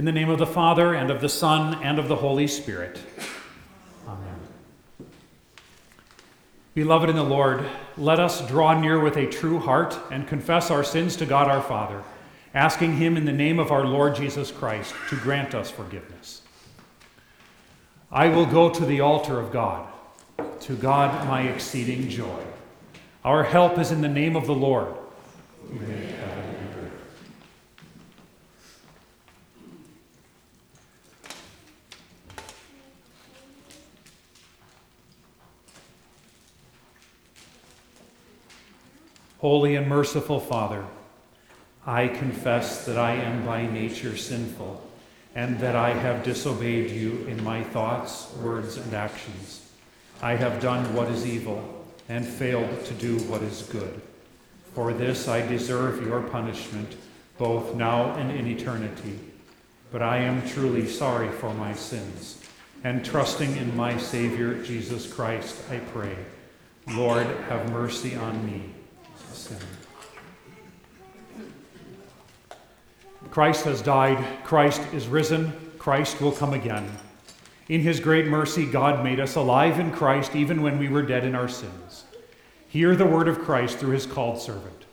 In the name of the Father, and of the Son, and of the Holy Spirit. Amen. Beloved in the Lord, let us draw near with a true heart and confess our sins to God our Father, asking Him in the name of our Lord Jesus Christ to grant us forgiveness. I will go to the altar of God, to God my exceeding joy. Our help is in the name of the Lord. Holy and merciful Father, I confess that I am by nature sinful and that I have disobeyed you in my thoughts, words, and actions. I have done what is evil and failed to do what is good. For this I deserve your punishment, both now and in eternity. But I am truly sorry for my sins, and trusting in my Savior Jesus Christ, I pray, Lord, have mercy on me sin. Christ has died, Christ is risen, Christ will come again. In his great mercy, God made us alive in Christ even when we were dead in our sins. Hear the word of Christ through his called servant.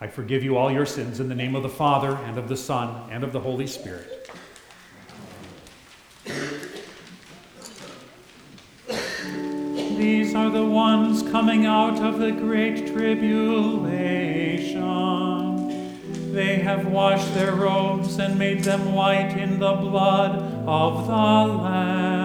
I forgive you all your sins in the name of the Father, and of the Son, and of the Holy Spirit. These are the ones coming out of the great tribulation. They have washed their robes and made them white in the blood of the Lamb.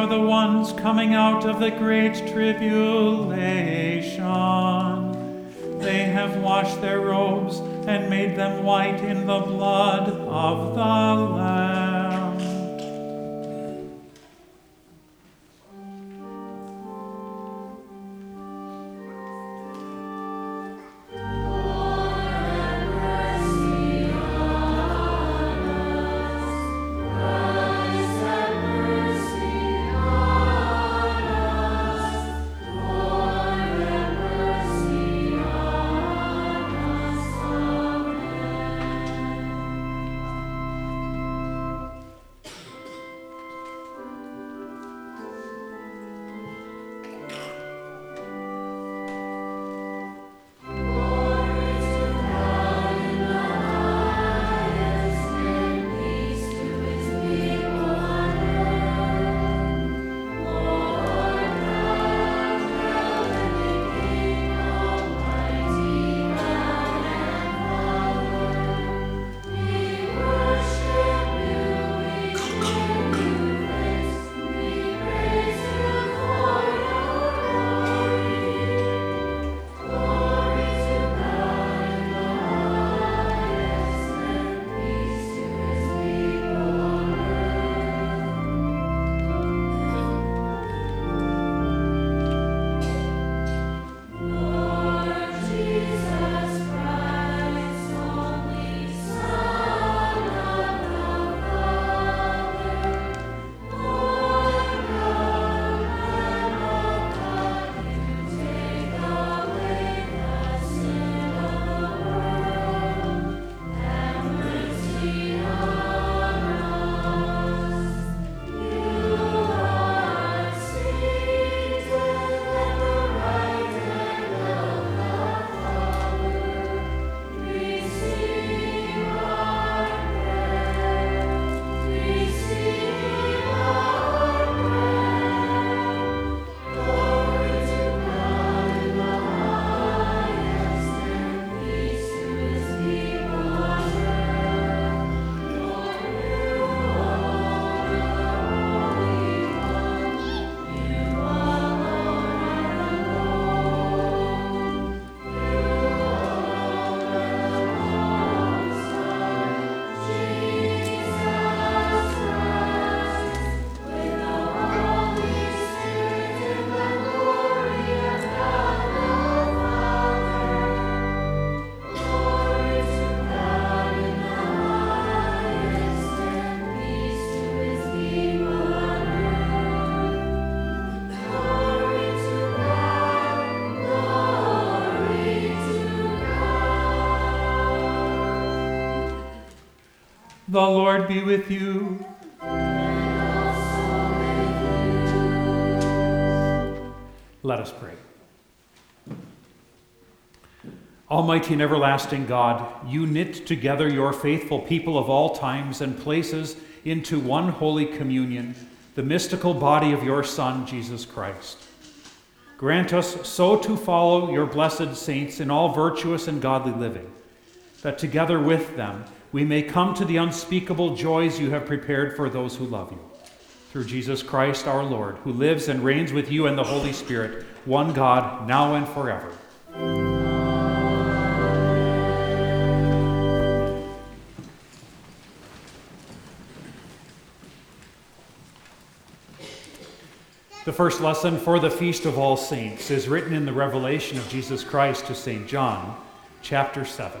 Are the ones coming out of the great tribulation. They have washed their robes and made them white in the blood of the Lamb. The Lord be with you. Let us pray. Almighty and everlasting God, you knit together your faithful people of all times and places into one holy communion, the mystical body of your Son, Jesus Christ. Grant us so to follow your blessed saints in all virtuous and godly living, that together with them we may come to the unspeakable joys you have prepared for those who love you. Through Jesus Christ our Lord, who lives and reigns with you and the Holy Spirit, one God, now and forever. The first lesson for the Feast of All Saints is written in the revelation of Jesus Christ to St. John, chapter 7.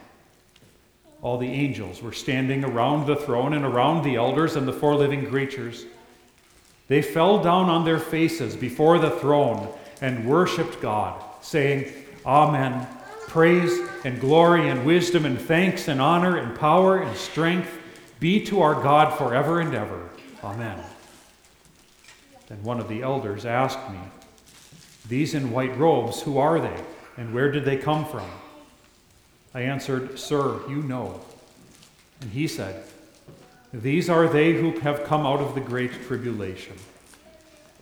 All the angels were standing around the throne and around the elders and the four living creatures. They fell down on their faces before the throne and worshiped God, saying, Amen. Praise and glory and wisdom and thanks and honor and power and strength be to our God forever and ever. Amen. Then one of the elders asked me, These in white robes, who are they, and where did they come from? I answered, Sir, you know. And he said, These are they who have come out of the great tribulation.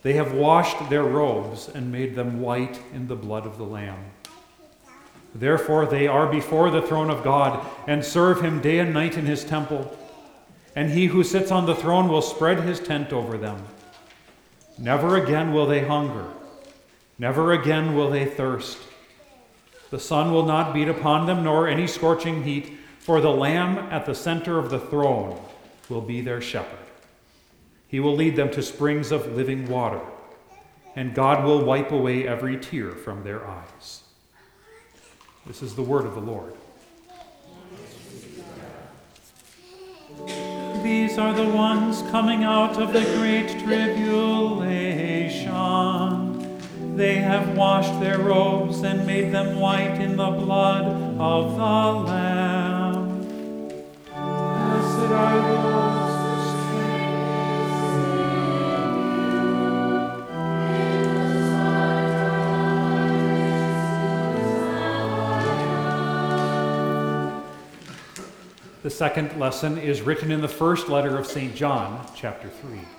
They have washed their robes and made them white in the blood of the Lamb. Therefore, they are before the throne of God and serve him day and night in his temple. And he who sits on the throne will spread his tent over them. Never again will they hunger. Never again will they thirst. The sun will not beat upon them, nor any scorching heat, for the Lamb at the center of the throne will be their shepherd. He will lead them to springs of living water, and God will wipe away every tear from their eyes. This is the word of the Lord. These are the ones coming out of the great tribulation. They have washed their robes and made them white in the blood of the Lamb. Blessed are The second lesson is written in the first letter of St. John, chapter 3.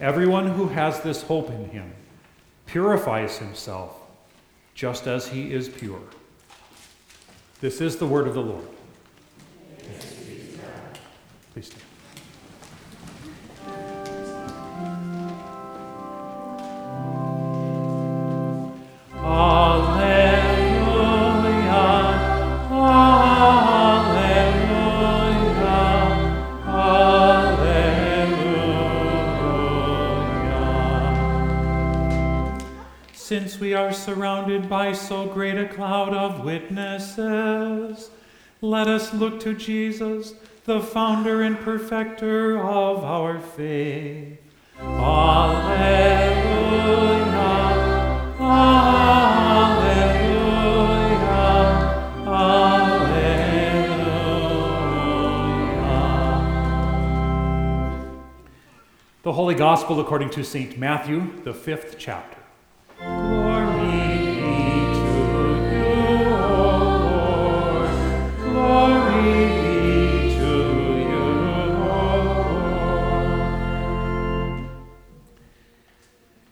Everyone who has this hope in him purifies himself just as he is pure. This is the word of the Lord. Please stand. Ah, Since we are surrounded by so great a cloud of witnesses, let us look to Jesus, the founder and perfecter of our faith. Alleluia. Alleluia. Alleluia. The Holy Gospel according to St. Matthew, the fifth chapter.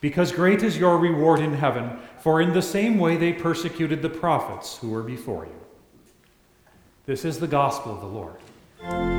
because great is your reward in heaven, for in the same way they persecuted the prophets who were before you. This is the gospel of the Lord.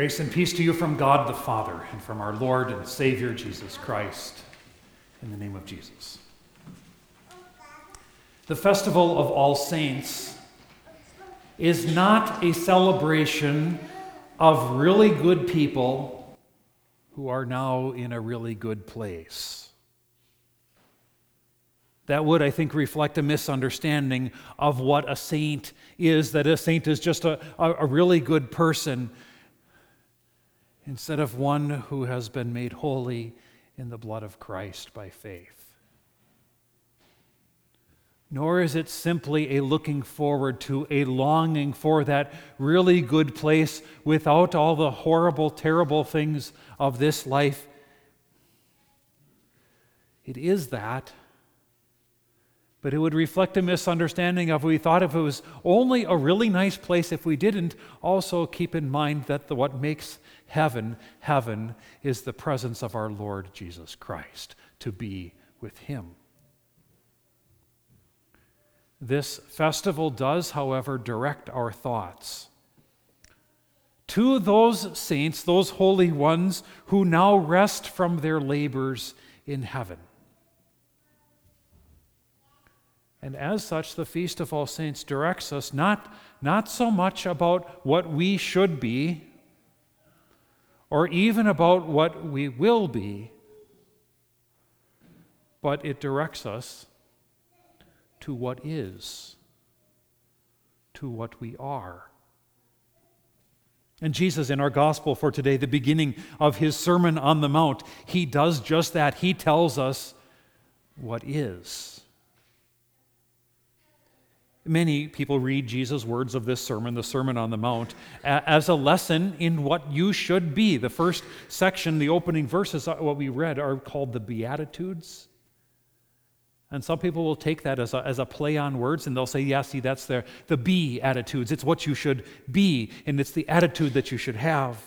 Grace and peace to you from God the Father and from our Lord and Savior Jesus Christ. In the name of Jesus. The Festival of All Saints is not a celebration of really good people who are now in a really good place. That would, I think, reflect a misunderstanding of what a saint is, that a saint is just a, a, really good person instead of one who has been made holy in the blood of Christ by faith. Nor is it simply a looking forward to, a longing for that really good place without all the horrible, terrible things of this life. It is that, but it would reflect a misunderstanding of we thought if it was only a really nice place if we didn't also keep in mind that the, what makes heaven heaven is the presence of our Lord Jesus Christ to be with him. This festival does, however, direct our thoughts to those saints, those holy ones who now rest from their labors in heaven. And as such, the Feast of All Saints directs us not, not so much about what we should be or even about what we will be, but it directs us to what is, to what we are. And Jesus, in our gospel for today, the beginning of his Sermon on the Mount, he does just that. He tells us what is. Many people read Jesus' words of this sermon, the Sermon on the Mount, as a lesson in what you should be. The first section, the opening verses, uh, what we read, are called the Beatitudes. And some people will take that as a, as a play on words and they'll say, yeah, see, that's the, the be attitudes. It's what you should be, and it's the attitude that you should have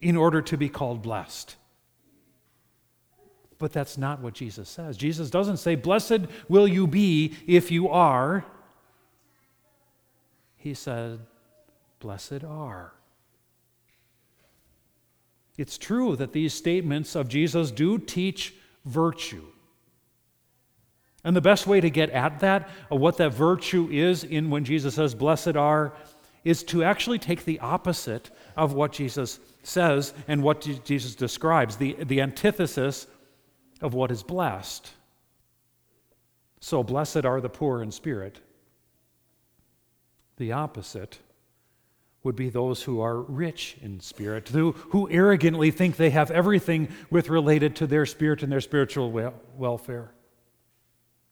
in order to be called blessed. But that's not what Jesus says. Jesus doesn't say, Blessed will you be if you are. He said, Blessed are. It's true that these statements of Jesus do teach virtue. And the best way to get at that, of what that virtue is in when Jesus says, Blessed are, is to actually take the opposite of what Jesus says and what Jesus describes, the, the antithesis of what is blessed. So, blessed are the poor in spirit. The opposite would be those who are rich in spirit, who, arrogantly think they have everything with related to their spirit and their spiritual wel- welfare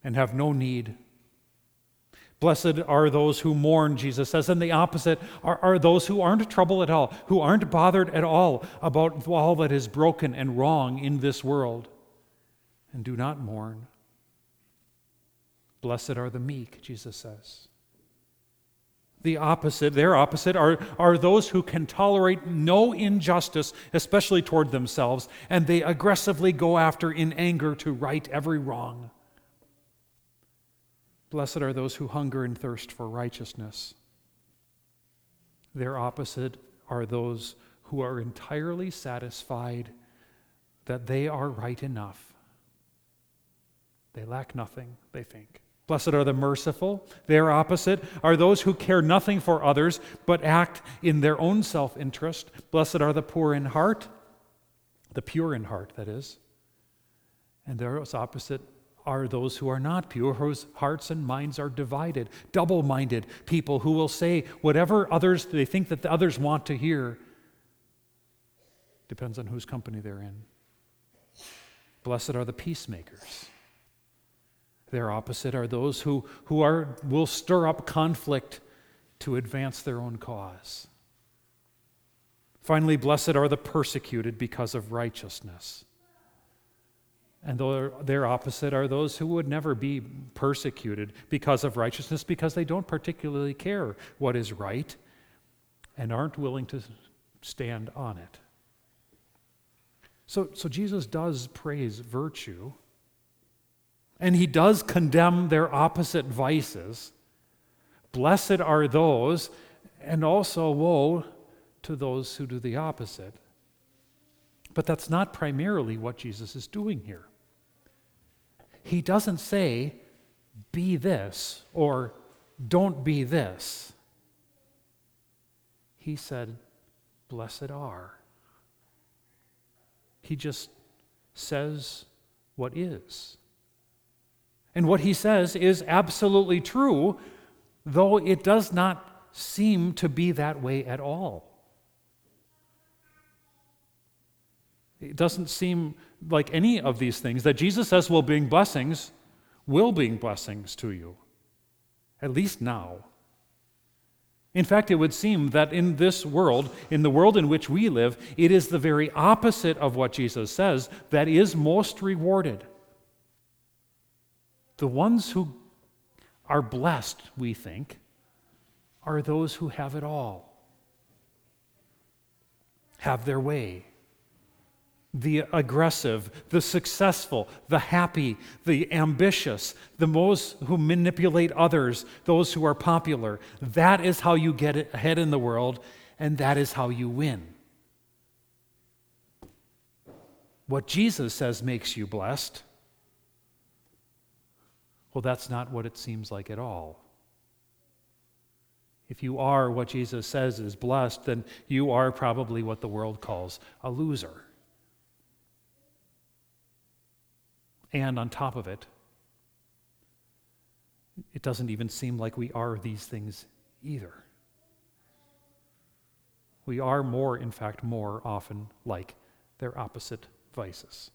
and have no need. Blessed are those who mourn, Jesus says, and the opposite are, are those who aren't troubled at all, who aren't bothered at all about all that is broken and wrong in this world and do not mourn. Blessed are the meek, Jesus says. The opposite, their opposite, are, are those who can tolerate no injustice, especially toward themselves, and they aggressively go after in anger to right every wrong. Blessed are those who hunger and thirst for righteousness. Their opposite are those who are entirely satisfied that they are right enough they lack nothing, they think. Blessed are the merciful. Their opposite are those who care nothing for others, but act in their own self interest. Blessed are the poor in heart, the pure in heart, that is. And their opposite are those who are not pure, whose hearts and minds are divided, double minded people who will say whatever others they think that the others want to hear. Depends on whose company they're in. Blessed are the peacemakers. Their opposite are those who, who are, will stir up conflict to advance their own cause. Finally, blessed are the persecuted because of righteousness. And their opposite are those who would never be persecuted because of righteousness because they don't particularly care what is right and aren't willing to stand on it. So, so Jesus does praise virtue and he does condemn their opposite vices. Blessed are those, and also woe to those who do the opposite. But that's not primarily what Jesus is doing here. He doesn't say, be this or don't be this. He said, blessed are. He just says what is. And what he says is absolutely true, though it does not seem to be that way at all. It doesn't seem like any of these things that Jesus says will bring blessings will bring blessings to you, at least now. In fact, it would seem that in this world, in the world in which we live, it is the very opposite of what Jesus says that is most rewarded. The ones who are blessed, we think, are those who have it all, have their way the aggressive, the successful, the happy, the ambitious, the most who manipulate others, those who are popular. That is how you get ahead in the world, and that is how you win. What Jesus says makes you blessed, well, that's not what it seems like at all. If you are what Jesus says is blessed, then you are probably what the world calls a loser. And on top of it, it doesn't even seem like we are these things either. We are more, in fact, more often like their opposite vices.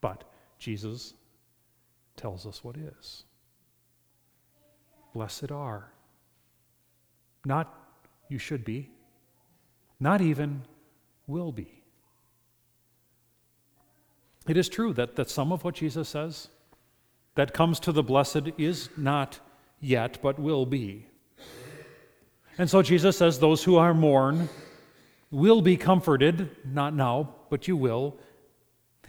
But Jesus tells us what is. Blessed are. Not you should be, not even will be. It is true that, that some of what Jesus says that comes to the blessed is not yet, but will be. And so Jesus says, Those who are mourn will be comforted, not now, but you will.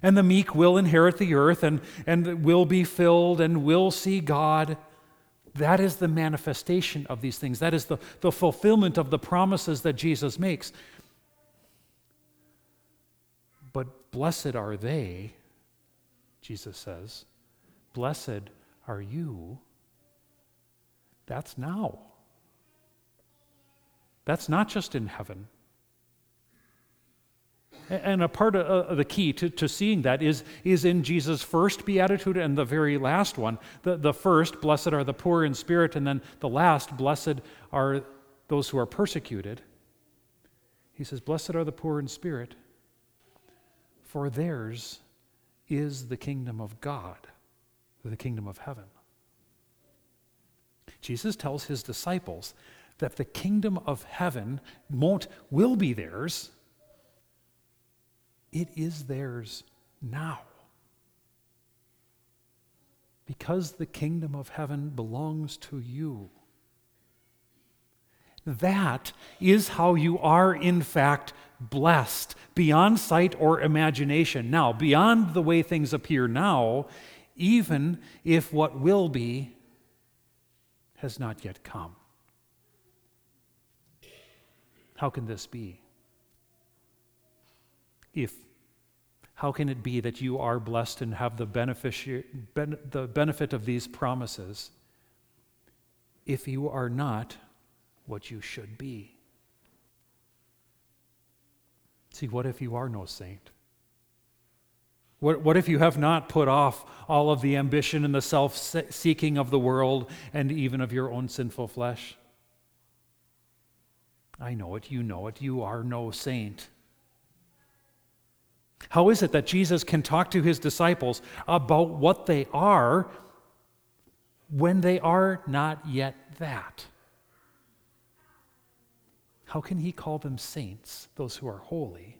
And the meek will inherit the earth and, and will be filled and will see God. That is the manifestation of these things. That is the, the fulfillment of the promises that Jesus makes. But blessed are they, Jesus says. Blessed are you. That's now. That's not just in heaven. And a part of uh, the key to, to seeing that is, is in Jesus' first beatitude and the very last one. The, the first, blessed are the poor in spirit, and then the last, blessed are those who are persecuted. He says, Blessed are the poor in spirit, for theirs is the kingdom of God, the kingdom of heaven. Jesus tells his disciples that the kingdom of heaven won't will be theirs. It is theirs now. Because the kingdom of heaven belongs to you. That is how you are, in fact, blessed beyond sight or imagination. Now, beyond the way things appear now, even if what will be has not yet come. How can this be? If how can it be that you are blessed and have the, ben- the benefit of these promises if you are not what you should be? See, what if you are no saint? What, what if you have not put off all of the ambition and the self seeking of the world and even of your own sinful flesh? I know it, you know it, you are no saint. How is it that Jesus can talk to his disciples about what they are when they are not yet that? How can he call them saints, those who are holy,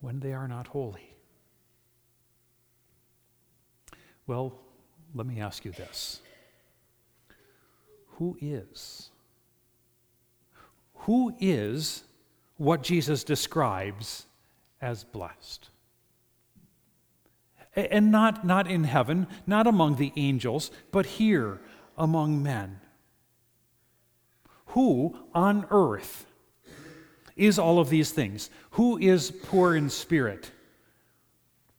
when they are not holy? Well, let me ask you this Who is? Who is what Jesus describes as blessed? And not, not in heaven, not among the angels, but here among men Who on earth is all of these things? Who is poor in spirit?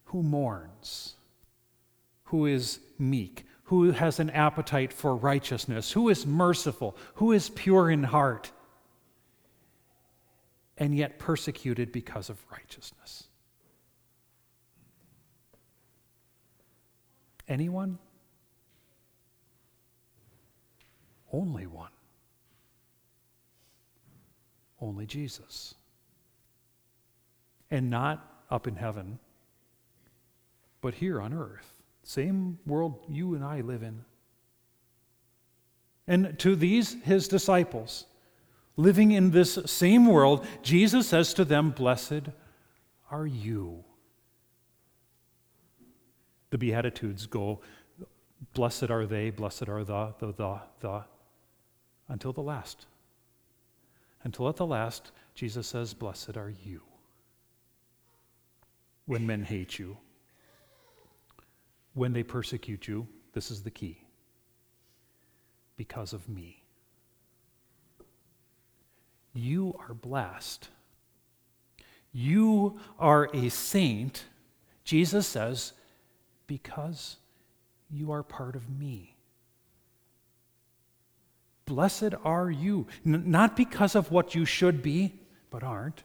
Who mourns? Who is meek? Who has an appetite for righteousness? Who is merciful? Who is pure in heart? And yet persecuted because of righteousness. Anyone? Only one. Only Jesus. And not up in heaven, but here on earth. Same world you and I live in. And to these, his disciples, living in this same world, Jesus says to them, Blessed are you. The Beatitudes go, Blessed are they, blessed are the, the, the, the, until the last. Until at the last, Jesus says, Blessed are you. When men hate you, when they persecute you, this is the key because of me. You are blessed. You are a saint, Jesus says, because you are part of me. Blessed are you, N- not because of what you should be, but aren't.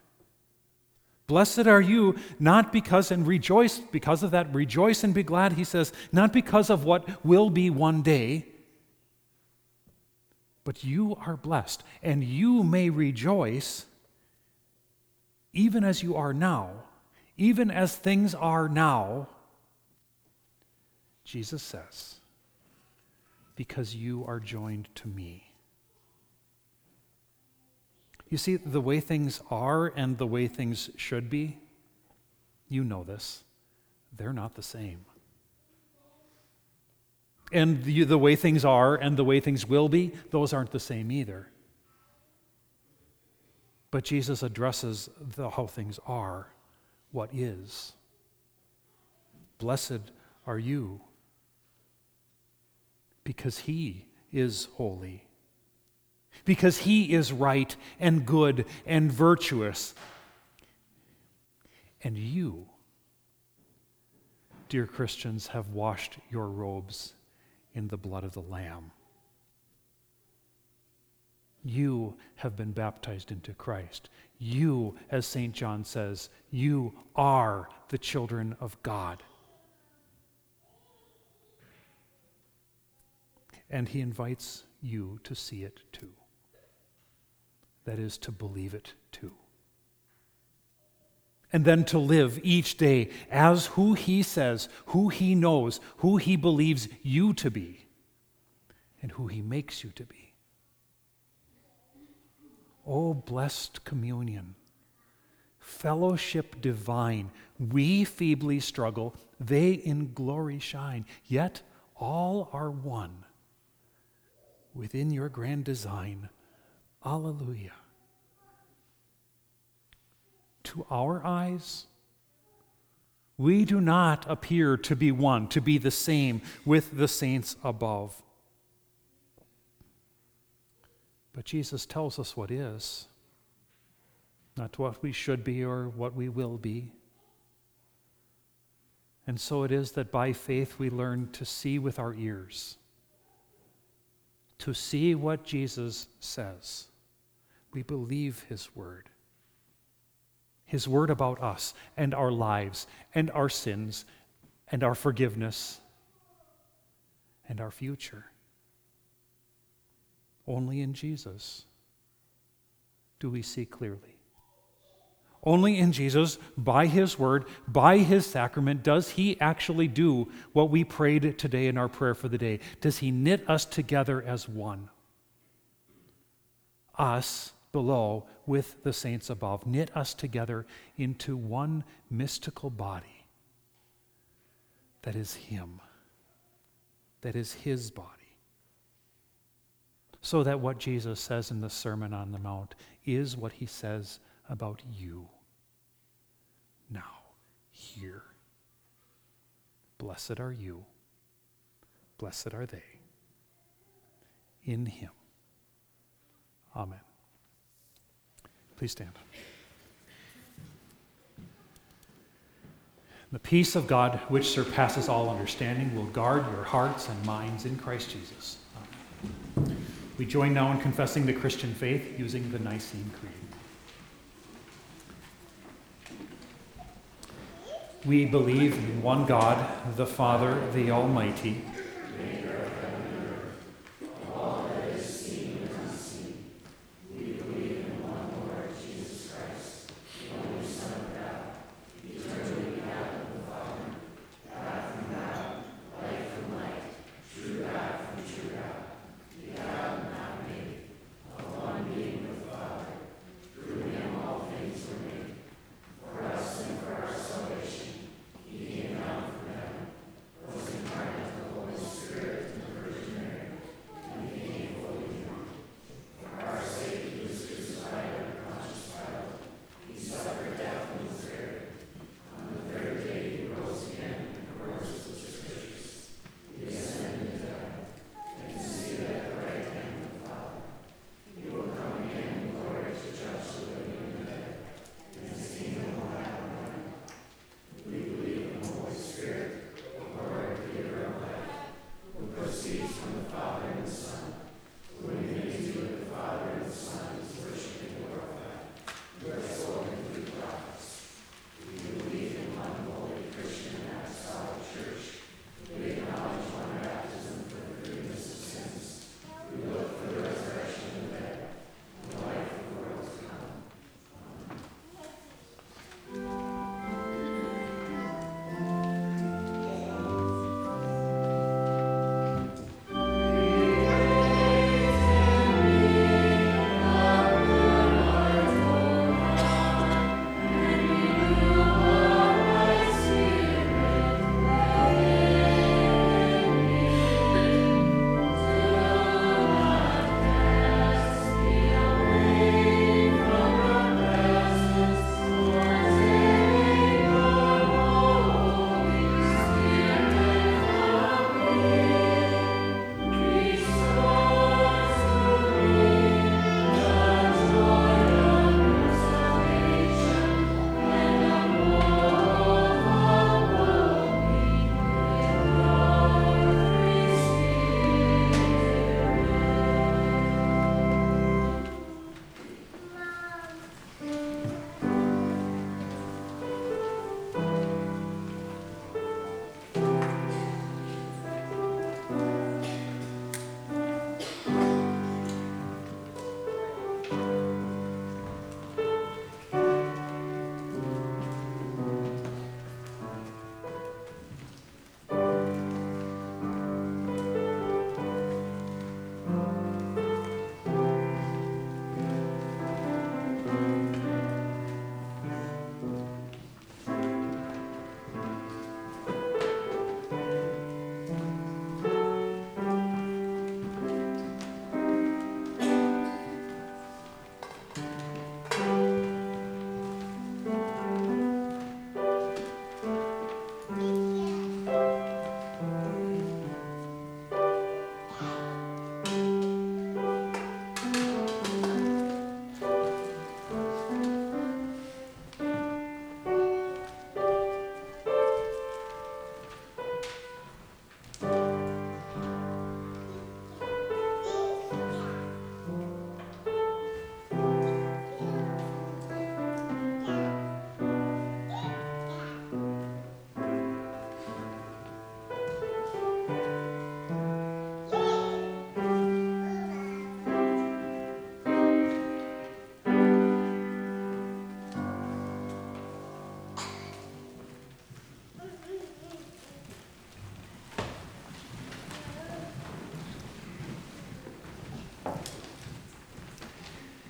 Blessed are you, not because, and rejoice because of that, rejoice and be glad, he says, not because of what will be one day, but you are blessed, and you may rejoice even as you are now, even as things are now, Jesus says, because you are joined to me. You see, the way things are and the way things should be, you know this, they're not the same. And the, the way things are and the way things will be, those aren't the same either. But Jesus addresses the, how things are, what is. Blessed are you, because he is holy because he is right and good and virtuous. And you, dear Christians, have washed your robes in the blood of the Lamb. You have been baptized into Christ. You, as St. John says, you are the children of God. And he invites you to see it too that is to believe it too. And then to live each day as who he says, who he knows, who he believes you to be, and who he makes you to be. Oh, blessed communion, fellowship divine. We feebly struggle, they in glory shine, yet all are one within your grand design Alleluia. To our eyes, we do not appear to be one, to be the same with the saints above. But Jesus tells us what is, not what we should be or what we will be. And so it is that by faith we learn to see with our ears, to see what Jesus says we believe His word. His word about us and our lives and our sins and our forgiveness and our future. Only in Jesus do we see clearly. Only in Jesus, by His Word, by His sacrament, does He actually do what we prayed today in our prayer for the day. Does He knit us together as one? Us below with the saints above, knit us together into one mystical body that is Him, that is His body. So that what Jesus says in the Sermon on the Mount is what He says about you. Now, here. Blessed are you, blessed are they in Him. Amen. Please stand. The peace of God, which surpasses all understanding, will guard your hearts and minds in Christ Jesus. We join now in confessing the Christian faith using the Nicene Creed. We believe in one God, the Father, the Almighty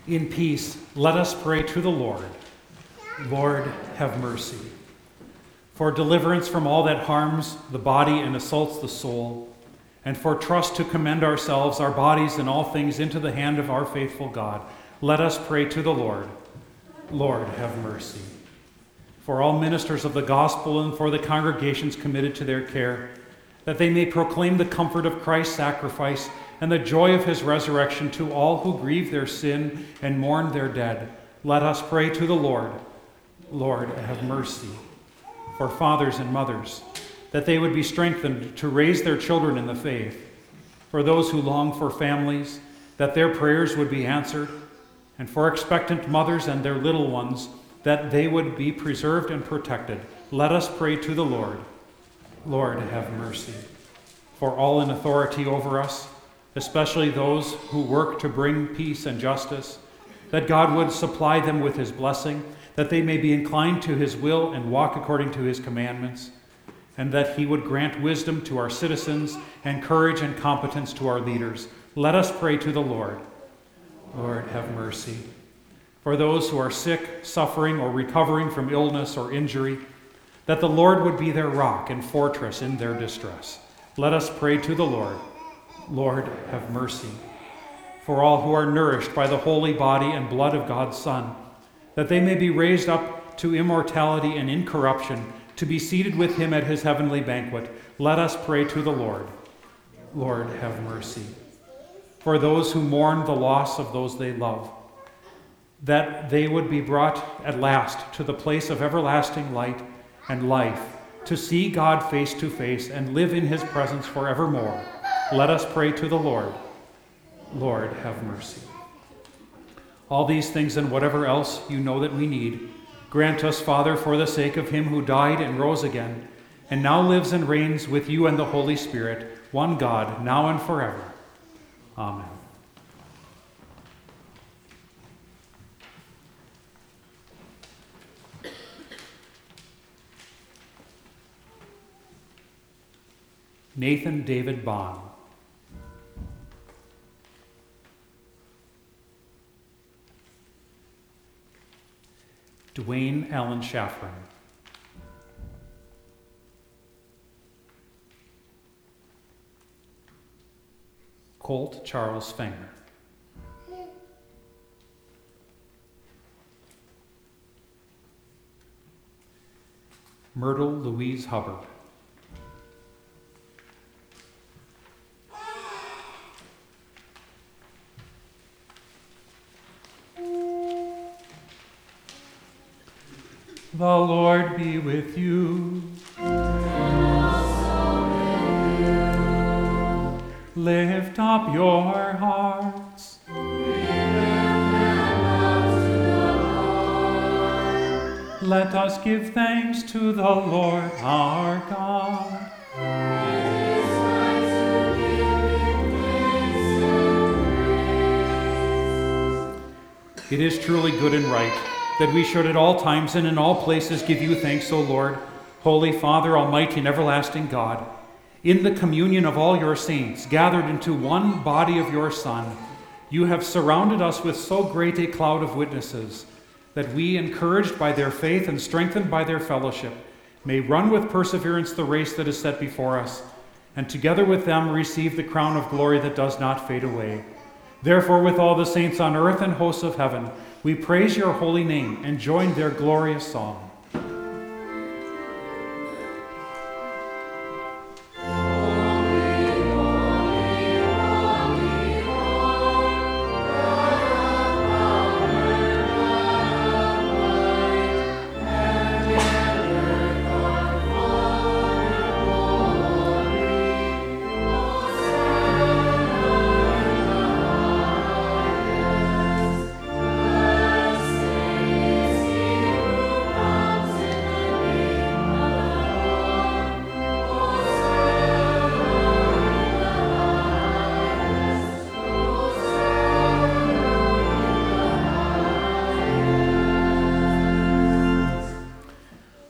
In peace, let us pray to the Lord. Lord, have mercy. For deliverance from all that harms the body and assaults the soul, and for trust to commend ourselves, our bodies, and all things into the hand of our faithful God, let us pray to the Lord. Lord, have mercy. For all ministers of the gospel and for the congregations committed to their care, that they may proclaim the comfort of Christ's sacrifice and the joy of his resurrection to all who grieve their sin and mourn their dead. Let us pray to the Lord. Lord, have mercy. For fathers and mothers, that they would be strengthened to raise their children in the faith. For those who long for families, that their prayers would be answered. And for expectant mothers and their little ones, that they would be preserved and protected. Let us pray to the Lord. Lord, have mercy. For all in authority over us, especially those who work to bring peace and justice, that God would supply them with his blessing, that they may be inclined to his will and walk according to his commandments, and that he would grant wisdom to our citizens and courage and competence to our leaders. Let us pray to the Lord. Lord, have mercy. For those who are sick, suffering, or recovering from illness or injury, that the Lord would be their rock and fortress in their distress. Let us pray to the Lord. Lord, have mercy. For all who are nourished by the holy body and blood of God's Son, that they may be raised up to immortality and incorruption, to be seated with him at his heavenly banquet, let us pray to the Lord. Lord, have mercy. For those who mourn the loss of those they love, that they would be brought at last to the place of everlasting light and life, to see God face to face and live in his presence forevermore. Let us pray to the Lord. Lord, have mercy. All these things and whatever else you know that we need, grant us, Father, for the sake of him who died and rose again, and now lives and reigns with you and the Holy Spirit, one God, now and forever. Amen. Nathan David Bond. Dwayne Allen Shaffron. Colt Charles Fenger. Myrtle Louise Hubbard. The Lord be with you. Lift up your hearts. Let us give thanks to the Lord our God. It is truly good and right that we should at all times and in all places give you thanks, O Lord, Holy Father, Almighty and everlasting God, in the communion of all your saints, gathered into one body of your Son. You have surrounded us with so great a cloud of witnesses that we, encouraged by their faith and strengthened by their fellowship, may run with perseverance the race that is set before us, and together with them receive the crown of glory that does not fade away. Therefore, with all the saints on earth and hosts of heaven, we praise your holy name and join their glorious song.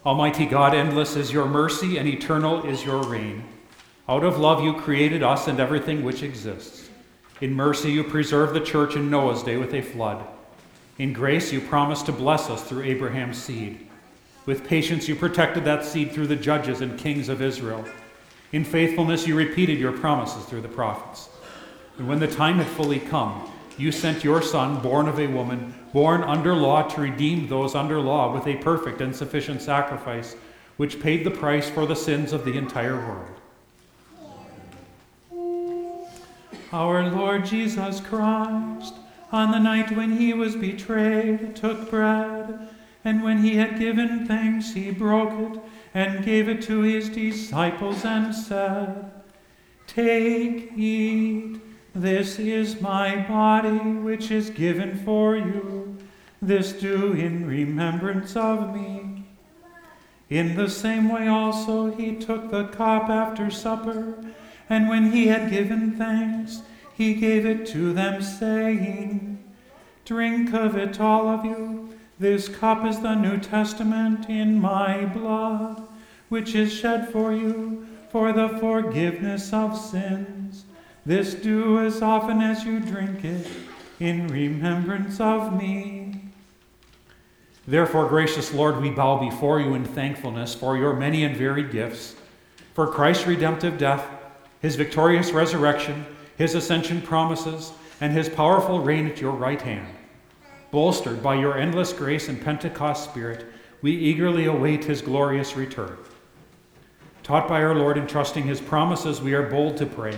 Almighty God, endless is your mercy and eternal is your reign. Out of love you created us and everything which exists. In mercy you preserved the church in Noah's day with a flood. In grace you promised to bless us through Abraham's seed. With patience you protected that seed through the judges and kings of Israel. In faithfulness you repeated your promises through the prophets. And when the time had fully come, you sent your Son, born of a woman, born under law, to redeem those under law with a perfect and sufficient sacrifice, which paid the price for the sins of the entire world. Our Lord Jesus Christ, on the night when he was betrayed, took bread, and when he had given thanks, he broke it and gave it to his disciples and said, Take, eat, this is my body, which is given for you. This do in remembrance of me. In the same way also he took the cup after supper and when he had given thanks, he gave it to them, saying, Drink of it, all of you. This cup is the New Testament in my blood, which is shed for you for the forgiveness of sins. This do as often as you drink it in remembrance of me. Therefore, gracious Lord, we bow before you in thankfulness for your many and varied gifts, for Christ's redemptive death his victorious resurrection, his ascension promises, and his powerful reign at your right hand. Bolstered by your endless grace and Pentecost spirit, we eagerly await his glorious return. Taught by our Lord and trusting his promises, we are bold to pray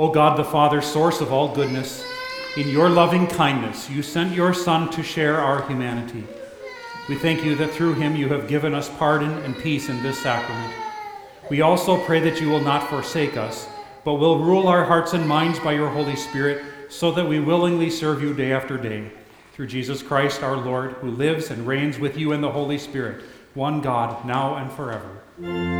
O God the Father, source of all goodness, in your loving kindness, you sent your Son to share our humanity. We thank you that through him you have given us pardon and peace in this sacrament. We also pray that you will not forsake us, but will rule our hearts and minds by your Holy Spirit, so that we willingly serve you day after day. Through Jesus Christ our Lord, who lives and reigns with you in the Holy Spirit, one God, now and forever.